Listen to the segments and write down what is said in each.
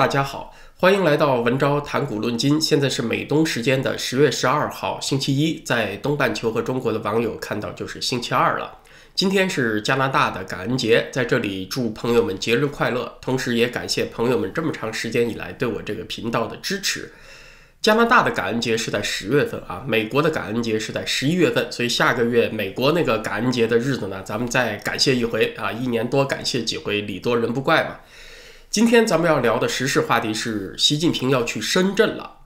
大家好，欢迎来到文昭谈古论今。现在是美东时间的十月十二号星期一，在东半球和中国的网友看到就是星期二了。今天是加拿大的感恩节，在这里祝朋友们节日快乐，同时也感谢朋友们这么长时间以来对我这个频道的支持。加拿大的感恩节是在十月份啊，美国的感恩节是在十一月份，所以下个月美国那个感恩节的日子呢，咱们再感谢一回啊，一年多感谢几回，礼多人不怪嘛。今天咱们要聊的时事话题是习近平要去深圳了。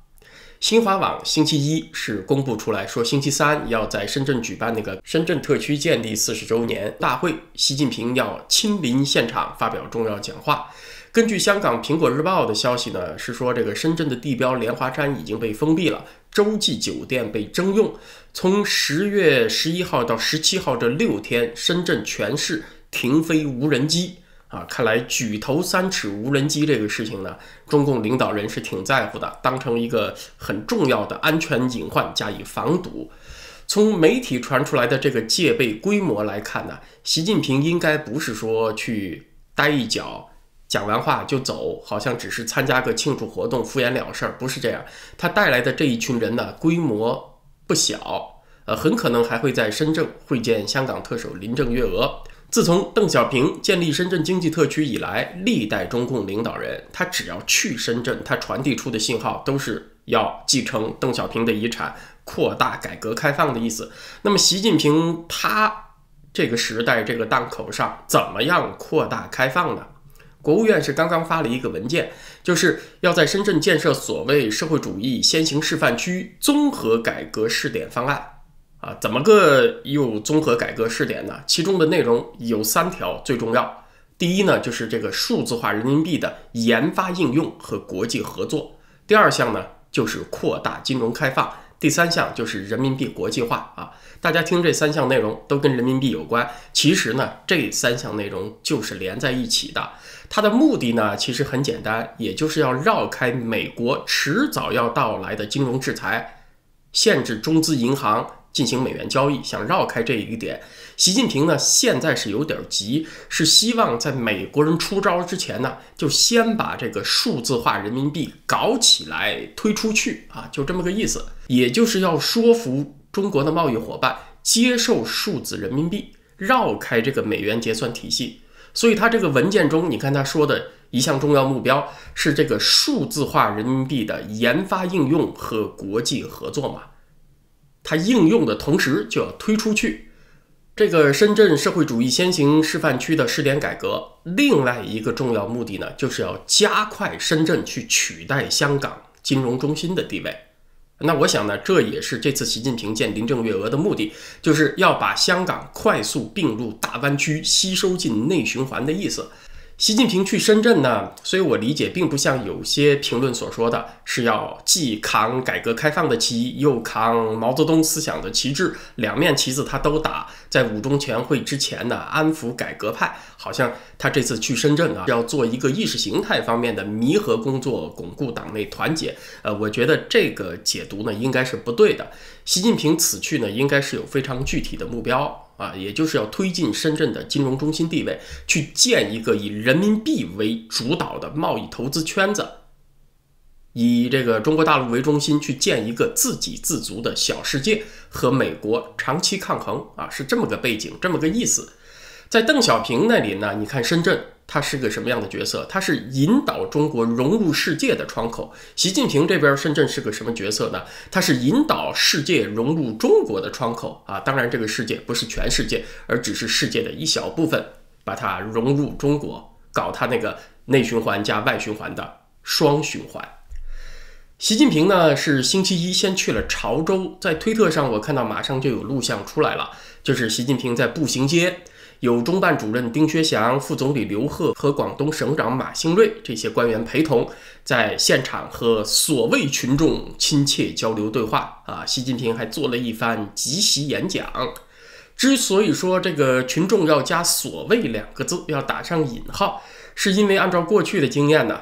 新华网星期一是公布出来说，星期三要在深圳举办那个深圳特区建立四十周年大会，习近平要亲临现场发表重要讲话。根据香港苹果日报的消息呢，是说这个深圳的地标莲花山已经被封闭了，洲际酒店被征用，从十月十一号到十七号这六天，深圳全市停飞无人机。啊，看来举头三尺无人机这个事情呢，中共领导人是挺在乎的，当成一个很重要的安全隐患加以防堵。从媒体传出来的这个戒备规模来看呢，习近平应该不是说去待一脚，讲完话就走，好像只是参加个庆祝活动，敷衍了事儿，不是这样。他带来的这一群人呢，规模不小，呃，很可能还会在深圳会见香港特首林郑月娥。自从邓小平建立深圳经济特区以来，历代中共领导人他只要去深圳，他传递出的信号都是要继承邓小平的遗产，扩大改革开放的意思。那么习近平他这个时代这个档口上，怎么样扩大开放呢？国务院是刚刚发了一个文件，就是要在深圳建设所谓社会主义先行示范区综合改革试点方案。啊，怎么个又综合改革试点呢？其中的内容有三条最重要。第一呢，就是这个数字化人民币的研发应用和国际合作；第二项呢，就是扩大金融开放；第三项就是人民币国际化。啊，大家听这三项内容都跟人民币有关，其实呢，这三项内容就是连在一起的。它的目的呢，其实很简单，也就是要绕开美国迟早要到来的金融制裁，限制中资银行。进行美元交易，想绕开这一个点，习近平呢现在是有点急，是希望在美国人出招之前呢，就先把这个数字化人民币搞起来推出去啊，就这么个意思，也就是要说服中国的贸易伙伴接受数字人民币，绕开这个美元结算体系。所以他这个文件中，你看他说的一项重要目标是这个数字化人民币的研发应用和国际合作嘛。它应用的同时就要推出去，这个深圳社会主义先行示范区的试点改革，另外一个重要目的呢，就是要加快深圳去取代香港金融中心的地位。那我想呢，这也是这次习近平见林郑月娥的目的，就是要把香港快速并入大湾区，吸收进内循环的意思。习近平去深圳呢，所以我理解并不像有些评论所说的是要既扛改革开放的旗，又扛毛泽东思想的旗帜，两面旗子他都打。在五中全会之前呢，安抚改革派，好像他这次去深圳啊，要做一个意识形态方面的弥合工作，巩固党内团结。呃，我觉得这个解读呢，应该是不对的。习近平此去呢，应该是有非常具体的目标。啊，也就是要推进深圳的金融中心地位，去建一个以人民币为主导的贸易投资圈子，以这个中国大陆为中心去建一个自给自足的小世界，和美国长期抗衡啊，是这么个背景，这么个意思。在邓小平那里呢，你看深圳。他是个什么样的角色？他是引导中国融入世界的窗口。习近平这边深圳是个什么角色呢？他是引导世界融入中国的窗口啊！当然，这个世界不是全世界，而只是世界的一小部分，把它融入中国，搞他那个内循环加外循环的双循环。习近平呢是星期一先去了潮州，在推特上我看到马上就有录像出来了，就是习近平在步行街。有中办主任丁薛祥、副总理刘鹤和广东省长马兴瑞这些官员陪同，在现场和所谓群众亲切交流对话。啊，习近平还做了一番即席演讲。之所以说这个群众要加“所谓”两个字，要打上引号，是因为按照过去的经验呢，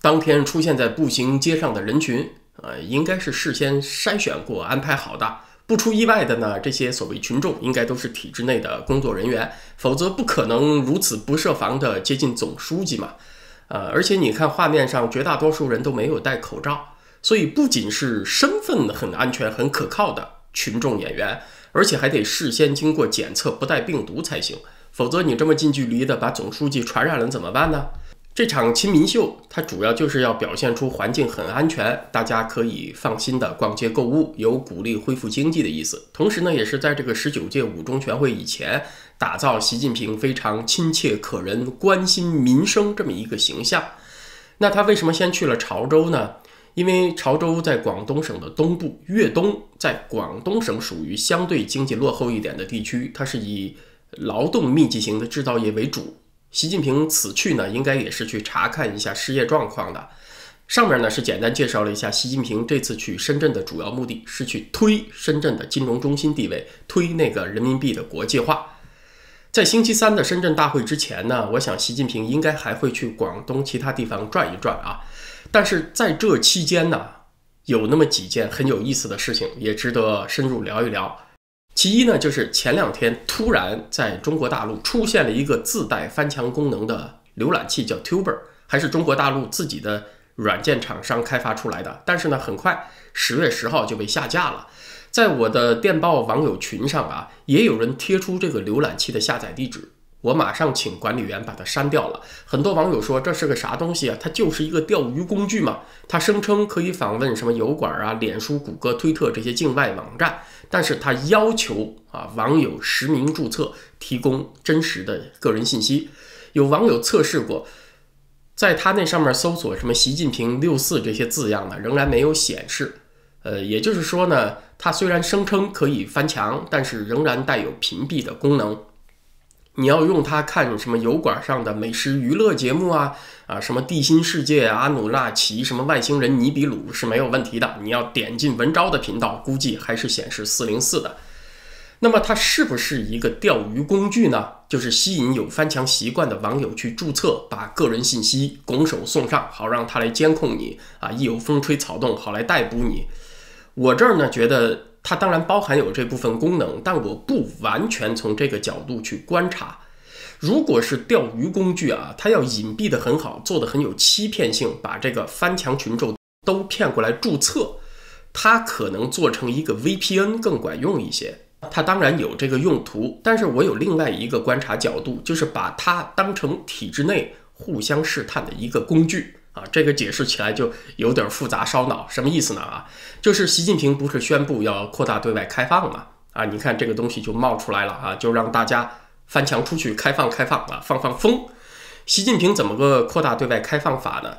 当天出现在步行街上的人群，呃，应该是事先筛选过、安排好的。不出意外的呢，这些所谓群众应该都是体制内的工作人员，否则不可能如此不设防的接近总书记嘛。呃，而且你看画面上绝大多数人都没有戴口罩，所以不仅是身份很安全、很可靠的群众演员，而且还得事先经过检测不带病毒才行，否则你这么近距离的把总书记传染了怎么办呢？这场亲民秀，它主要就是要表现出环境很安全，大家可以放心的逛街购物，有鼓励恢复经济的意思。同时呢，也是在这个十九届五中全会以前，打造习近平非常亲切可人、关心民生这么一个形象。那他为什么先去了潮州呢？因为潮州在广东省的东部，粤东，在广东省属于相对经济落后一点的地区，它是以劳动密集型的制造业为主。习近平此去呢，应该也是去查看一下失业状况的。上面呢是简单介绍了一下习近平这次去深圳的主要目的，是去推深圳的金融中心地位，推那个人民币的国际化。在星期三的深圳大会之前呢，我想习近平应该还会去广东其他地方转一转啊。但是在这期间呢，有那么几件很有意思的事情，也值得深入聊一聊。其一呢，就是前两天突然在中国大陆出现了一个自带翻墙功能的浏览器，叫 Tuber，还是中国大陆自己的软件厂商开发出来的。但是呢，很快十月十号就被下架了。在我的电报网友群上啊，也有人贴出这个浏览器的下载地址。我马上请管理员把它删掉了。很多网友说这是个啥东西啊？它就是一个钓鱼工具嘛。它声称可以访问什么油管啊、脸书、谷歌、推特这些境外网站，但是他要求啊网友实名注册，提供真实的个人信息。有网友测试过，在他那上面搜索什么“习近平六四”这些字样呢，仍然没有显示。呃，也就是说呢，它虽然声称可以翻墙，但是仍然带有屏蔽的功能。你要用它看什么油管上的美食娱乐节目啊啊，什么地心世界、阿努纳奇、什么外星人尼比鲁是没有问题的。你要点进文昭的频道，估计还是显示四零四的。那么它是不是一个钓鱼工具呢？就是吸引有翻墙习惯的网友去注册，把个人信息拱手送上，好让他来监控你啊，一有风吹草动，好来逮捕你。我这儿呢，觉得。它当然包含有这部分功能，但我不完全从这个角度去观察。如果是钓鱼工具啊，它要隐蔽的很好，做的很有欺骗性，把这个翻墙群众都骗过来注册，它可能做成一个 VPN 更管用一些。它当然有这个用途，但是我有另外一个观察角度，就是把它当成体制内互相试探的一个工具。啊，这个解释起来就有点复杂烧脑，什么意思呢？啊，就是习近平不是宣布要扩大对外开放嘛？啊，你看这个东西就冒出来了啊，就让大家翻墙出去开放开放啊，放放风。习近平怎么个扩大对外开放法呢？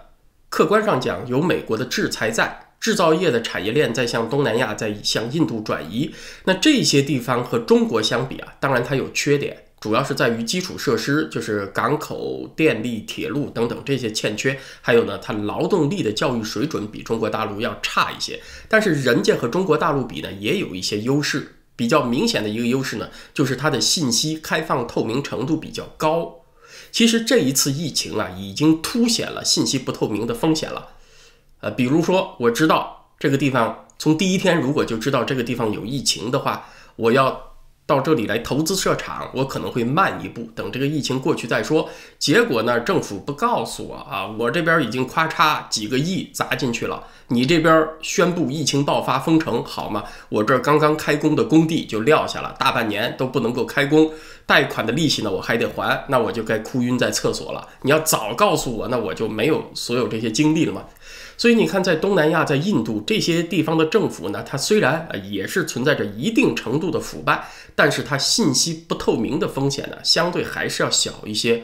客观上讲，有美国的制裁在，制造业的产业链在向东南亚、在向印度转移，那这些地方和中国相比啊，当然它有缺点。主要是在于基础设施，就是港口、电力、铁路等等这些欠缺。还有呢，它劳动力的教育水准比中国大陆要差一些。但是人家和中国大陆比呢，也有一些优势。比较明显的一个优势呢，就是它的信息开放透明程度比较高。其实这一次疫情啊，已经凸显了信息不透明的风险了。呃，比如说，我知道这个地方从第一天如果就知道这个地方有疫情的话，我要。到这里来投资设厂，我可能会慢一步，等这个疫情过去再说。结果呢，政府不告诉我啊，我这边已经咔嚓几个亿砸进去了，你这边宣布疫情爆发封城，好吗？我这刚刚开工的工地就撂下了，大半年都不能够开工，贷款的利息呢我还得还，那我就该哭晕在厕所了。你要早告诉我，那我就没有所有这些经历了嘛。所以你看，在东南亚、在印度这些地方的政府呢，它虽然也是存在着一定程度的腐败，但是它信息不透明的风险呢，相对还是要小一些。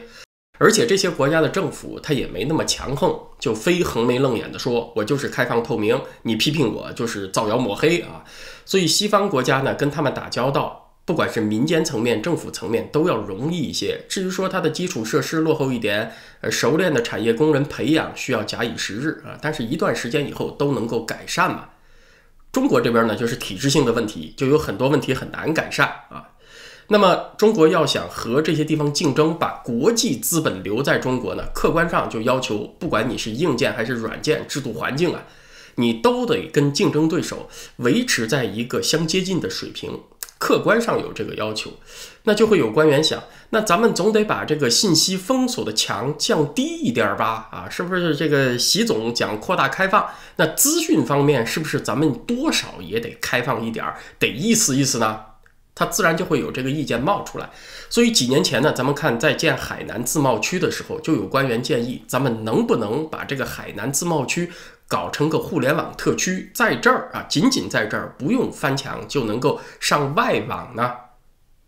而且这些国家的政府它也没那么强横，就非横眉冷眼的说，我就是开放透明，你批评我就是造谣抹黑啊。所以西方国家呢，跟他们打交道。不管是民间层面、政府层面，都要容易一些。至于说它的基础设施落后一点，呃，熟练的产业工人培养需要假以时日啊。但是，一段时间以后都能够改善嘛。中国这边呢，就是体制性的问题，就有很多问题很难改善啊。那么，中国要想和这些地方竞争，把国际资本留在中国呢，客观上就要求，不管你是硬件还是软件制度环境啊，你都得跟竞争对手维持在一个相接近的水平。客观上有这个要求，那就会有官员想，那咱们总得把这个信息封锁的墙降低一点吧？啊，是不是这个习总讲扩大开放，那资讯方面是不是咱们多少也得开放一点儿，得意思意思呢？他自然就会有这个意见冒出来。所以几年前呢，咱们看在建海南自贸区的时候，就有官员建议，咱们能不能把这个海南自贸区？搞成个互联网特区，在这儿啊，仅仅在这儿不用翻墙就能够上外网呢，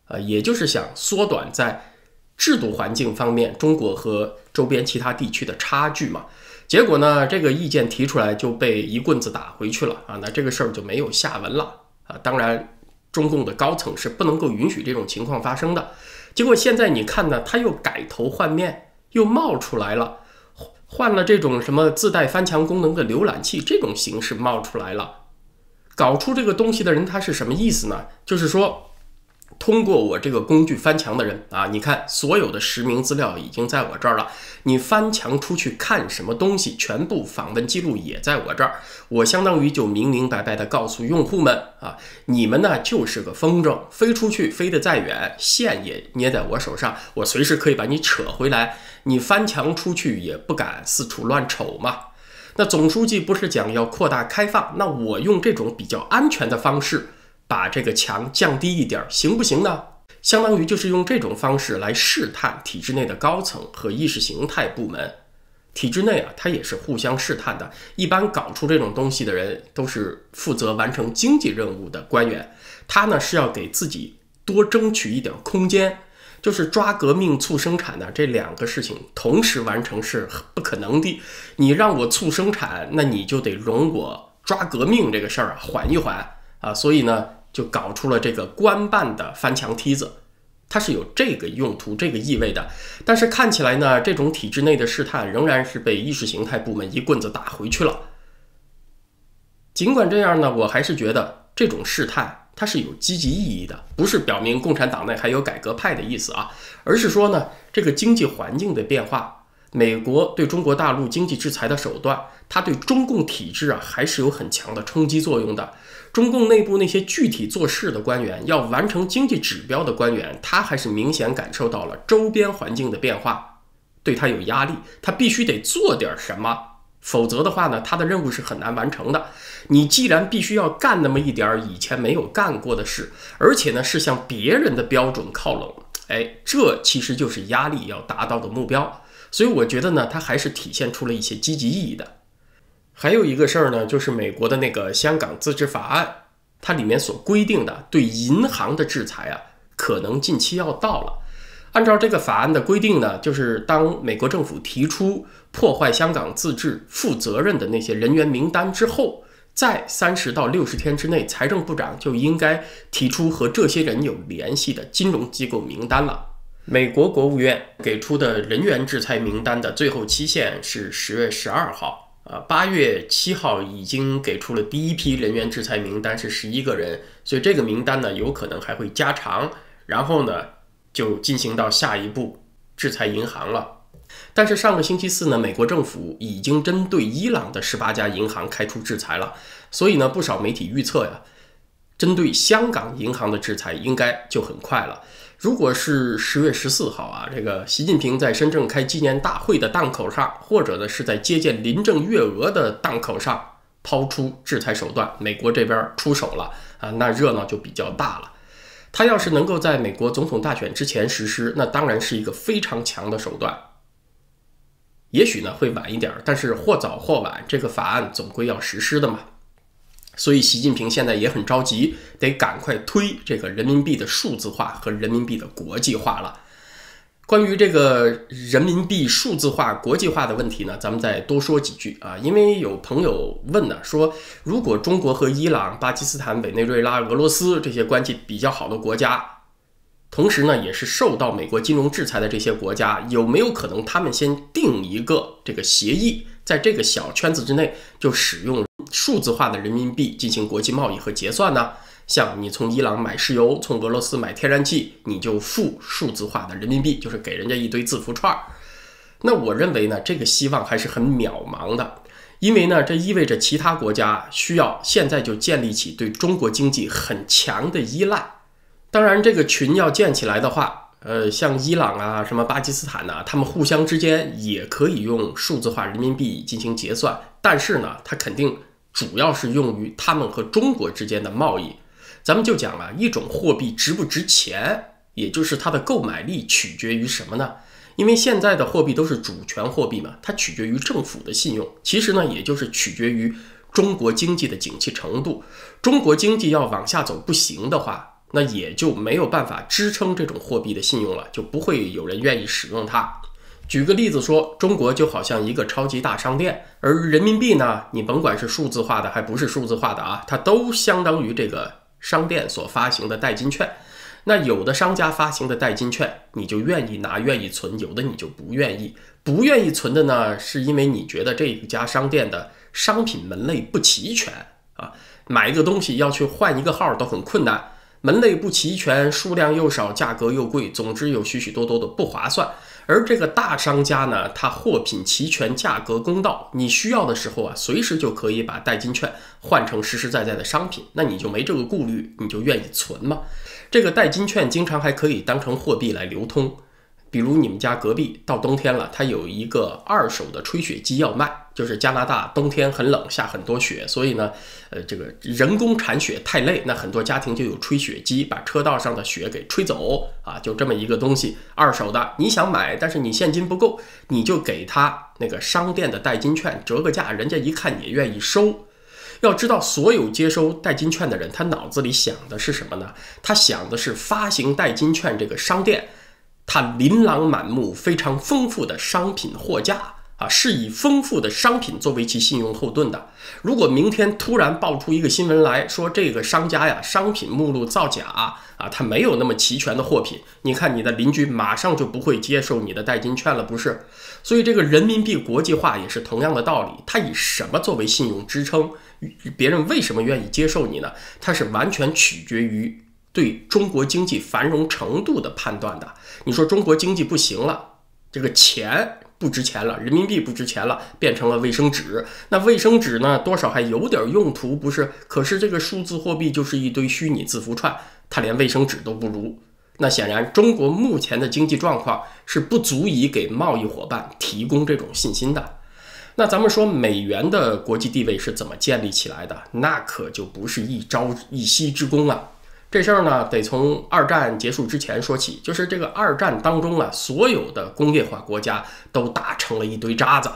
啊，也就是想缩短在制度环境方面中国和周边其他地区的差距嘛。结果呢，这个意见提出来就被一棍子打回去了啊，那这个事儿就没有下文了啊。当然，中共的高层是不能够允许这种情况发生的。结果现在你看呢，他又改头换面，又冒出来了。换了这种什么自带翻墙功能的浏览器，这种形式冒出来了，搞出这个东西的人他是什么意思呢？就是说。通过我这个工具翻墙的人啊，你看所有的实名资料已经在我这儿了。你翻墙出去看什么东西，全部访问记录也在我这儿。我相当于就明明白白的告诉用户们啊，你们呢就是个风筝，飞出去飞得再远，线也捏在我手上，我随时可以把你扯回来。你翻墙出去也不敢四处乱瞅嘛。那总书记不是讲要扩大开放，那我用这种比较安全的方式。把这个墙降低一点行不行呢？相当于就是用这种方式来试探体制内的高层和意识形态部门。体制内啊，它也是互相试探的。一般搞出这种东西的人，都是负责完成经济任务的官员。他呢是要给自己多争取一点空间，就是抓革命促生产的这两个事情同时完成是不可能的。你让我促生产，那你就得容我抓革命这个事儿啊缓一缓啊。所以呢。就搞出了这个官办的翻墙梯子，它是有这个用途、这个意味的。但是看起来呢，这种体制内的试探仍然是被意识形态部门一棍子打回去了。尽管这样呢，我还是觉得这种试探它是有积极意义的，不是表明共产党内还有改革派的意思啊，而是说呢，这个经济环境的变化，美国对中国大陆经济制裁的手段，它对中共体制啊还是有很强的冲击作用的。中共内部那些具体做事的官员，要完成经济指标的官员，他还是明显感受到了周边环境的变化，对他有压力，他必须得做点什么，否则的话呢，他的任务是很难完成的。你既然必须要干那么一点儿以前没有干过的事，而且呢是向别人的标准靠拢，哎，这其实就是压力要达到的目标。所以我觉得呢，它还是体现出了一些积极意义的。还有一个事儿呢，就是美国的那个香港自治法案，它里面所规定的对银行的制裁啊，可能近期要到了。按照这个法案的规定呢，就是当美国政府提出破坏香港自治负责任的那些人员名单之后，在三十到六十天之内，财政部长就应该提出和这些人有联系的金融机构名单了。美国国务院给出的人员制裁名单的最后期限是十月十二号。啊，八月七号已经给出了第一批人员制裁名单，是十一个人，所以这个名单呢有可能还会加长，然后呢就进行到下一步制裁银行了。但是上个星期四呢，美国政府已经针对伊朗的十八家银行开出制裁了，所以呢不少媒体预测呀，针对香港银行的制裁应该就很快了。如果是十月十四号啊，这个习近平在深圳开纪念大会的档口上，或者呢是在接见林郑月娥的档口上抛出制裁手段，美国这边出手了啊，那热闹就比较大了。他要是能够在美国总统大选之前实施，那当然是一个非常强的手段。也许呢会晚一点，但是或早或晚，这个法案总归要实施的嘛。所以，习近平现在也很着急，得赶快推这个人民币的数字化和人民币的国际化了。关于这个人民币数字化、国际化的问题呢，咱们再多说几句啊。因为有朋友问呢，说如果中国和伊朗、巴基斯坦、委内瑞拉、俄罗斯这些关系比较好的国家，同时呢也是受到美国金融制裁的这些国家，有没有可能他们先定一个这个协议，在这个小圈子之内就使用？数字化的人民币进行国际贸易和结算呢？像你从伊朗买石油，从俄罗斯买天然气，你就付数字化的人民币，就是给人家一堆字符串儿。那我认为呢，这个希望还是很渺茫的，因为呢，这意味着其他国家需要现在就建立起对中国经济很强的依赖。当然，这个群要建起来的话，呃，像伊朗啊、什么巴基斯坦呐，他们互相之间也可以用数字化人民币进行结算，但是呢，它肯定主要是用于他们和中国之间的贸易。咱们就讲啊，一种货币值不值钱，也就是它的购买力取决于什么呢？因为现在的货币都是主权货币嘛，它取决于政府的信用。其实呢，也就是取决于中国经济的景气程度。中国经济要往下走不行的话，那也就没有办法支撑这种货币的信用了，就不会有人愿意使用它。举个例子说，中国就好像一个超级大商店，而人民币呢，你甭管是数字化的还不是数字化的啊，它都相当于这个商店所发行的代金券。那有的商家发行的代金券，你就愿意拿、愿意存；有的你就不愿意。不愿意存的呢，是因为你觉得这家商店的商品门类不齐全啊，买一个东西要去换一个号都很困难，门类不齐全，数量又少，价格又贵，总之有许许多多的不划算。而这个大商家呢，他货品齐全，价格公道，你需要的时候啊，随时就可以把代金券换成实实在在的商品，那你就没这个顾虑，你就愿意存嘛。这个代金券经常还可以当成货币来流通。比如你们家隔壁到冬天了，它有一个二手的吹雪机要卖，就是加拿大冬天很冷，下很多雪，所以呢，呃，这个人工铲雪太累，那很多家庭就有吹雪机把车道上的雪给吹走啊，就这么一个东西，二手的，你想买，但是你现金不够，你就给他那个商店的代金券折个价，人家一看也愿意收。要知道，所有接收代金券的人，他脑子里想的是什么呢？他想的是发行代金券这个商店。它琳琅满目、非常丰富的商品货架啊，是以丰富的商品作为其信用后盾的。如果明天突然爆出一个新闻来说，这个商家呀，商品目录造假啊，他没有那么齐全的货品，你看你的邻居马上就不会接受你的代金券了，不是？所以这个人民币国际化也是同样的道理，它以什么作为信用支撑？别人为什么愿意接受你呢？它是完全取决于。对中国经济繁荣程度的判断的，你说中国经济不行了，这个钱不值钱了，人民币不值钱了，变成了卫生纸。那卫生纸呢，多少还有点用途，不是？可是这个数字货币就是一堆虚拟字符串，它连卫生纸都不如。那显然，中国目前的经济状况是不足以给贸易伙伴提供这种信心的。那咱们说美元的国际地位是怎么建立起来的？那可就不是一朝一夕之功啊。这事儿呢，得从二战结束之前说起。就是这个二战当中啊，所有的工业化国家都打成了一堆渣子，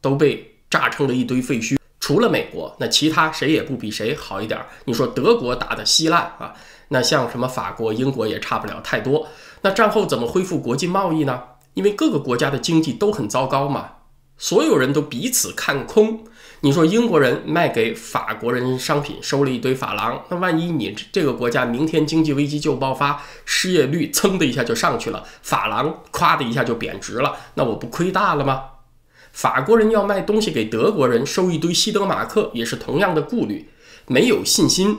都被炸成了一堆废墟。除了美国，那其他谁也不比谁好一点儿。你说德国打得稀烂啊，那像什么法国、英国也差不了太多。那战后怎么恢复国际贸易呢？因为各个国家的经济都很糟糕嘛，所有人都彼此看空。你说英国人卖给法国人商品收了一堆法郎，那万一你这个国家明天经济危机就爆发，失业率噌的一下就上去了，法郎咵的一下就贬值了，那我不亏大了吗？法国人要卖东西给德国人收一堆西德马克，也是同样的顾虑，没有信心，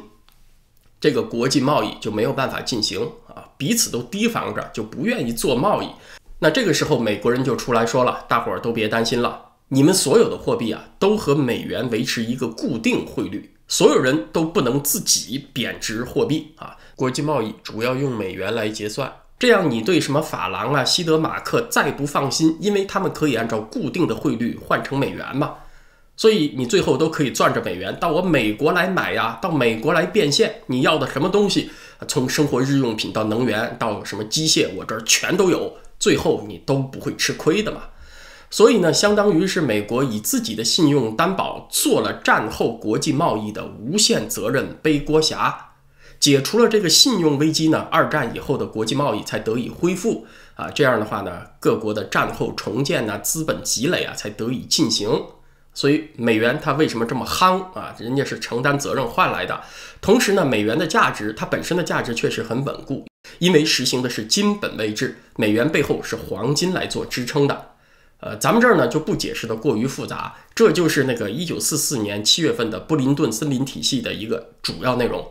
这个国际贸易就没有办法进行啊，彼此都提防着，就不愿意做贸易。那这个时候美国人就出来说了，大伙儿都别担心了。你们所有的货币啊，都和美元维持一个固定汇率，所有人都不能自己贬值货币啊。国际贸易主要用美元来结算，这样你对什么法郎啊、西德马克再不放心，因为他们可以按照固定的汇率换成美元嘛。所以你最后都可以攥着美元到我美国来买呀，到美国来变现。你要的什么东西，从生活日用品到能源到什么机械，我这儿全都有，最后你都不会吃亏的嘛。所以呢，相当于是美国以自己的信用担保，做了战后国际贸易的无限责任背锅侠，解除了这个信用危机呢，二战以后的国际贸易才得以恢复啊。这样的话呢，各国的战后重建呢，资本积累啊，才得以进行。所以美元它为什么这么夯啊？人家是承担责任换来的。同时呢，美元的价值它本身的价值确实很稳固，因为实行的是金本位制，美元背后是黄金来做支撑的。呃，咱们这儿呢就不解释的过于复杂，这就是那个一九四四年七月份的布林顿森林体系的一个主要内容。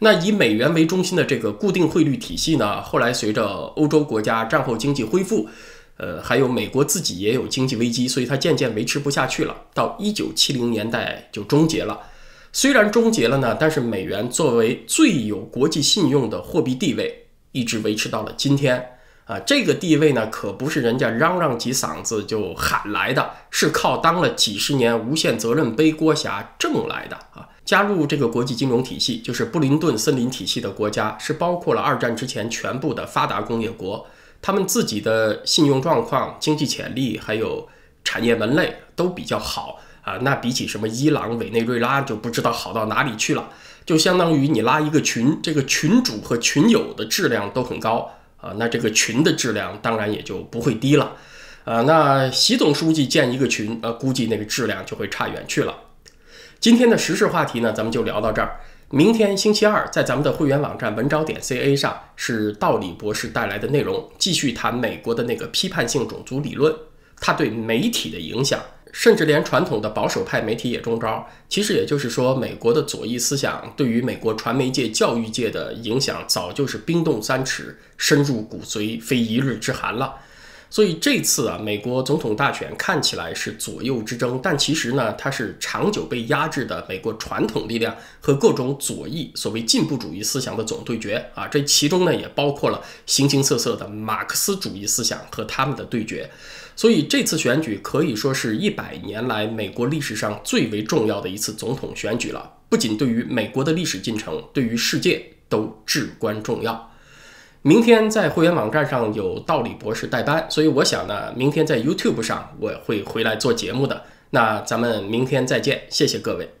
那以美元为中心的这个固定汇率体系呢，后来随着欧洲国家战后经济恢复，呃，还有美国自己也有经济危机，所以它渐渐维持不下去了，到一九七零年代就终结了。虽然终结了呢，但是美元作为最有国际信用的货币地位，一直维持到了今天。啊，这个地位呢，可不是人家嚷嚷几嗓子就喊来的，是靠当了几十年无限责任背锅侠挣来的啊！加入这个国际金融体系，就是布林顿森林体系的国家，是包括了二战之前全部的发达工业国，他们自己的信用状况、经济潜力还有产业门类都比较好啊。那比起什么伊朗、委内瑞拉，就不知道好到哪里去了。就相当于你拉一个群，这个群主和群友的质量都很高。啊，那这个群的质量当然也就不会低了，啊，那习总书记建一个群，呃，估计那个质量就会差远去了。今天的时事话题呢，咱们就聊到这儿。明天星期二，在咱们的会员网站文招点 ca 上，是道理博士带来的内容，继续谈美国的那个批判性种族理论，它对媒体的影响。甚至连传统的保守派媒体也中招。其实也就是说，美国的左翼思想对于美国传媒界、教育界的影响，早就是冰冻三尺，深入骨髓，非一日之寒了。所以这次啊，美国总统大选看起来是左右之争，但其实呢，它是长久被压制的美国传统力量和各种左翼、所谓进步主义思想的总对决啊。这其中呢，也包括了形形色色的马克思主义思想和他们的对决。所以这次选举可以说是一百年来美国历史上最为重要的一次总统选举了，不仅对于美国的历史进程，对于世界都至关重要。明天在会员网站上有道理博士代班，所以我想呢，明天在 YouTube 上我会回来做节目的。那咱们明天再见，谢谢各位。